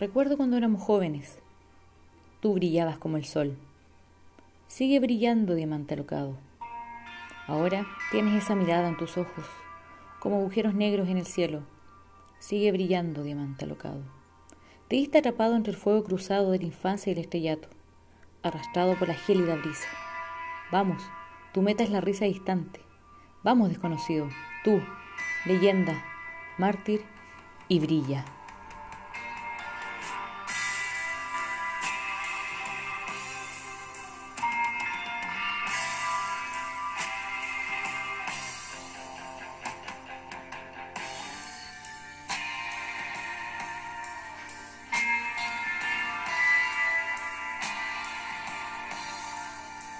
Recuerdo cuando éramos jóvenes. Tú brillabas como el sol. Sigue brillando, diamante alocado. Ahora tienes esa mirada en tus ojos, como agujeros negros en el cielo. Sigue brillando, diamante alocado. Te diste atrapado entre el fuego cruzado de la infancia y el estrellato, arrastrado por la gélida brisa. Vamos, tu meta es la risa distante. Vamos, desconocido, tú, leyenda, mártir y brilla.